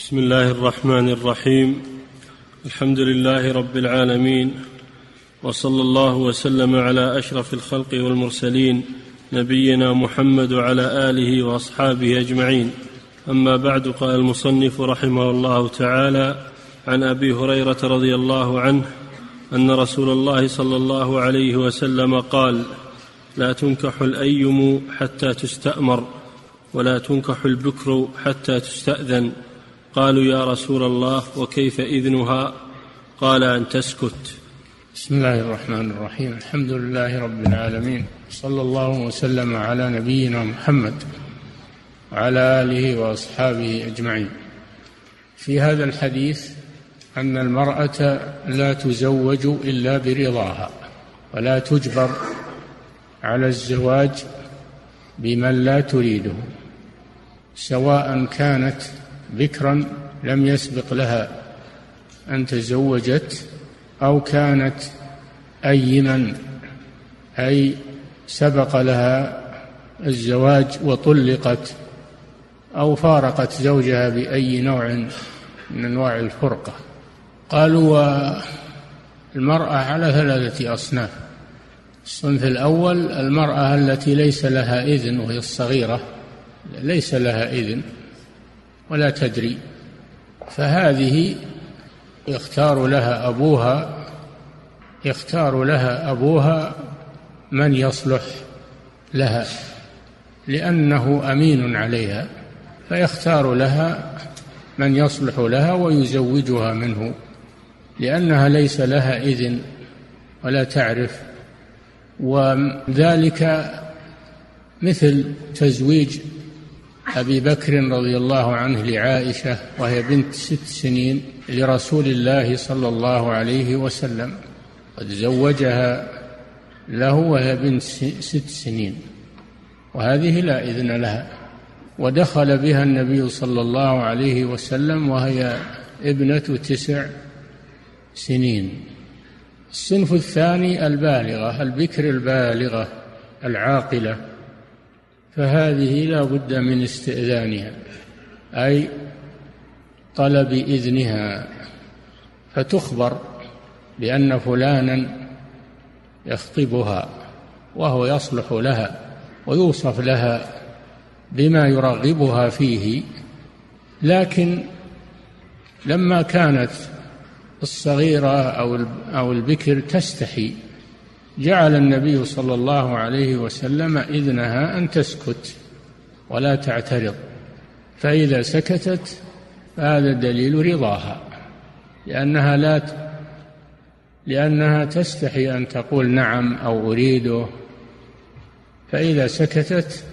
بسم الله الرحمن الرحيم. الحمد لله رب العالمين. وصلى الله وسلم على أشرف الخلق والمرسلين نبينا محمد وعلى آله وأصحابه أجمعين. أما بعد قال المصنف رحمه الله تعالى عن أبي هريرة رضي الله عنه أن رسول الله صلى الله عليه وسلم قال لا تنكح الأيم حتى تستأمر ولا تنكح البكر حتى تستأذن. قالوا يا رسول الله وكيف إذنها؟ قال أن تسكت. بسم الله الرحمن الرحيم. الحمد لله رب العالمين. صلى الله وسلم على نبينا محمد وعلى آله وأصحابه أجمعين. في هذا الحديث أن المرأة لا تزوج إلا برضاها ولا تجبر على الزواج بمن لا تريده سواء كانت بكرا لم يسبق لها أن تزوجت أو كانت ايما أي سبق لها الزواج وطلقت أو فارقت زوجها بأي نوع من أنواع الفرقة. قالوا المراه على ثلاثة أصناف. الصنف الأول المرأة التي ليس لها إذن وهي الصغيرة ليس لها إذن ولا تدري. فهذه يختار لها أبوها يختار لها أبوها من يصلح لها لأنه أمين عليها فيختار لها من يصلح لها ويزوجها منه لأنها ليس لها إذن ولا تعرف. وذلك مثل تزويج أبي بكر رضي الله عنه لعائشة وهي بنت ست سنين لرسول الله صلى الله عليه وسلم. قد زوجها له وهي بنت ست سنين. وهذه لا إذن لها. ودخل بها النبي صلى الله عليه وسلم وهي ابنة تسع سنين. الصنف الثاني البالغة البكر البالغة العاقلة. فهذه لا بد من استئذانها أي طلب إذنها. فتخبر بأن فلانا يخطبها وهو يصلح لها ويوصف لها بما يرغبها فيه. لكن لما كانت الصغيرة أو أو البكر تستحي جعل النبي صلى الله عليه وسلم إذنها أن تسكت ولا تعترض فإذا سكتت فهذا دليل رضاها لأنها لا لأنها تستحي أن تقول نعم أو أريده فإذا سكتت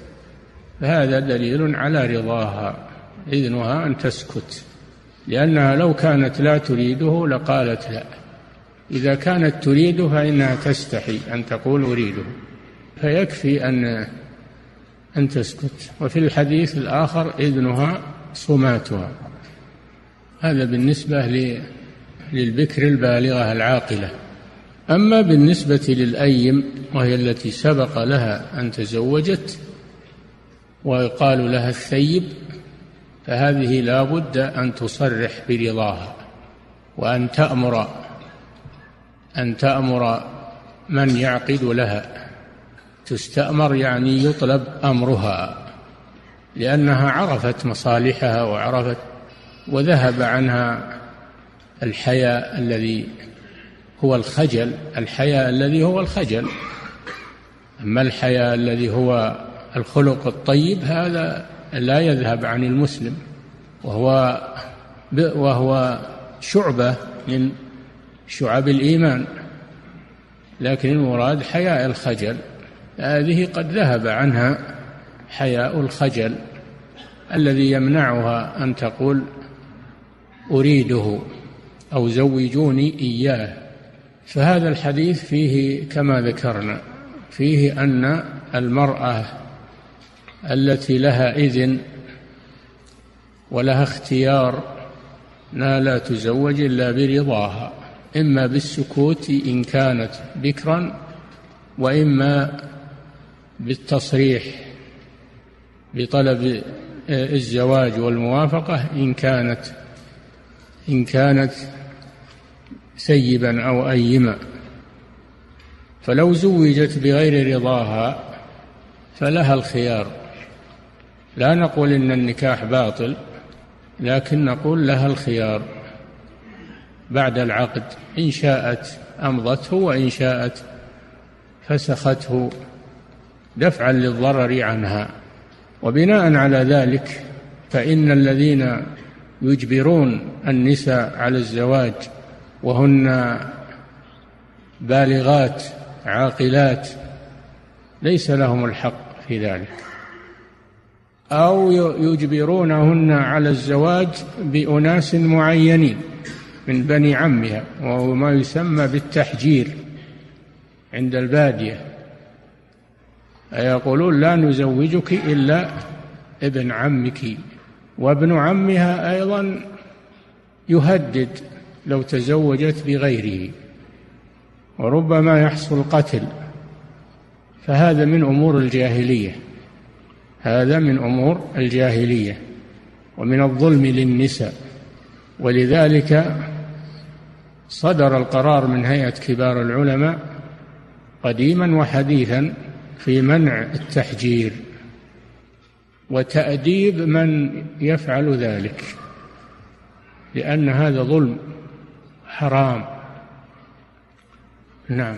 فهذا دليل على رضاها إذنها أن تسكت لأنها لو كانت لا تريده لقالت لا. إذا كانت تريده فإنها تستحي أن تقول أريده. فيكفي أن أن تسكت. وفي الحديث الآخر إذنها صماتها. هذا بالنسبة للبكر البالغة العاقلة. أما بالنسبة للأيم وهي التي سبق لها أن تزوجت ويقال لها الثيب فهذه لا بد أن تصرح برضاها وأن تأمر أن تأمر من يعقد لها. تستأمر يعني يطلب أمرها لأنها عرفت مصالحها وعرفت وذهب عنها الحياء الذي هو الخجل الحياء الذي هو الخجل. أما الحياء الذي هو الخلق الطيب هذا لا يذهب عن المسلم وهو وهو شعبة من شعب الإيمان لكن المراد حياء الخجل. هذه قد ذهب عنها حياء الخجل الذي يمنعها أن تقول أريده أو زوجوني إياه. فهذا الحديث فيه كما ذكرنا فيه أن المرأة التي لها إذن ولها اختيار لا لا تزوج إلا برضاها. إما بالسكوت إن كانت بكرا وإما بالتصريح بطلب الزواج والموافقة إن كانت إن كانت سيبا أو أيما. فلو زوجت بغير رضاها فلها الخيار. لا نقول إن النكاح باطل لكن نقول لها الخيار. بعد العقد. إن شاءت أمضته وإن شاءت فسخته. دفعا للضرر عنها. وبناء على ذلك فإن الذين يجبرون النساء على الزواج وهن بالغات عاقلات ليس لهم الحق في ذلك. أو يجبرونهن على الزواج بأناس معينين. من بني عمها وهو ما يسمى بالتحجير عند البادية. يقولون لا نزوجك إلا ابن عمك وابن عمها أيضا يهدد لو تزوجت بغيره وربما يحصل قتل. فهذا من أمور الجاهلية هذا من أمور الجاهلية ومن الظلم للنساء. ولذلك صدر القرار من هيئة كبار العلماء قديما وحديثا في منع التحجير وتأديب من يفعل ذلك لأن هذا ظلم حرام. نعم.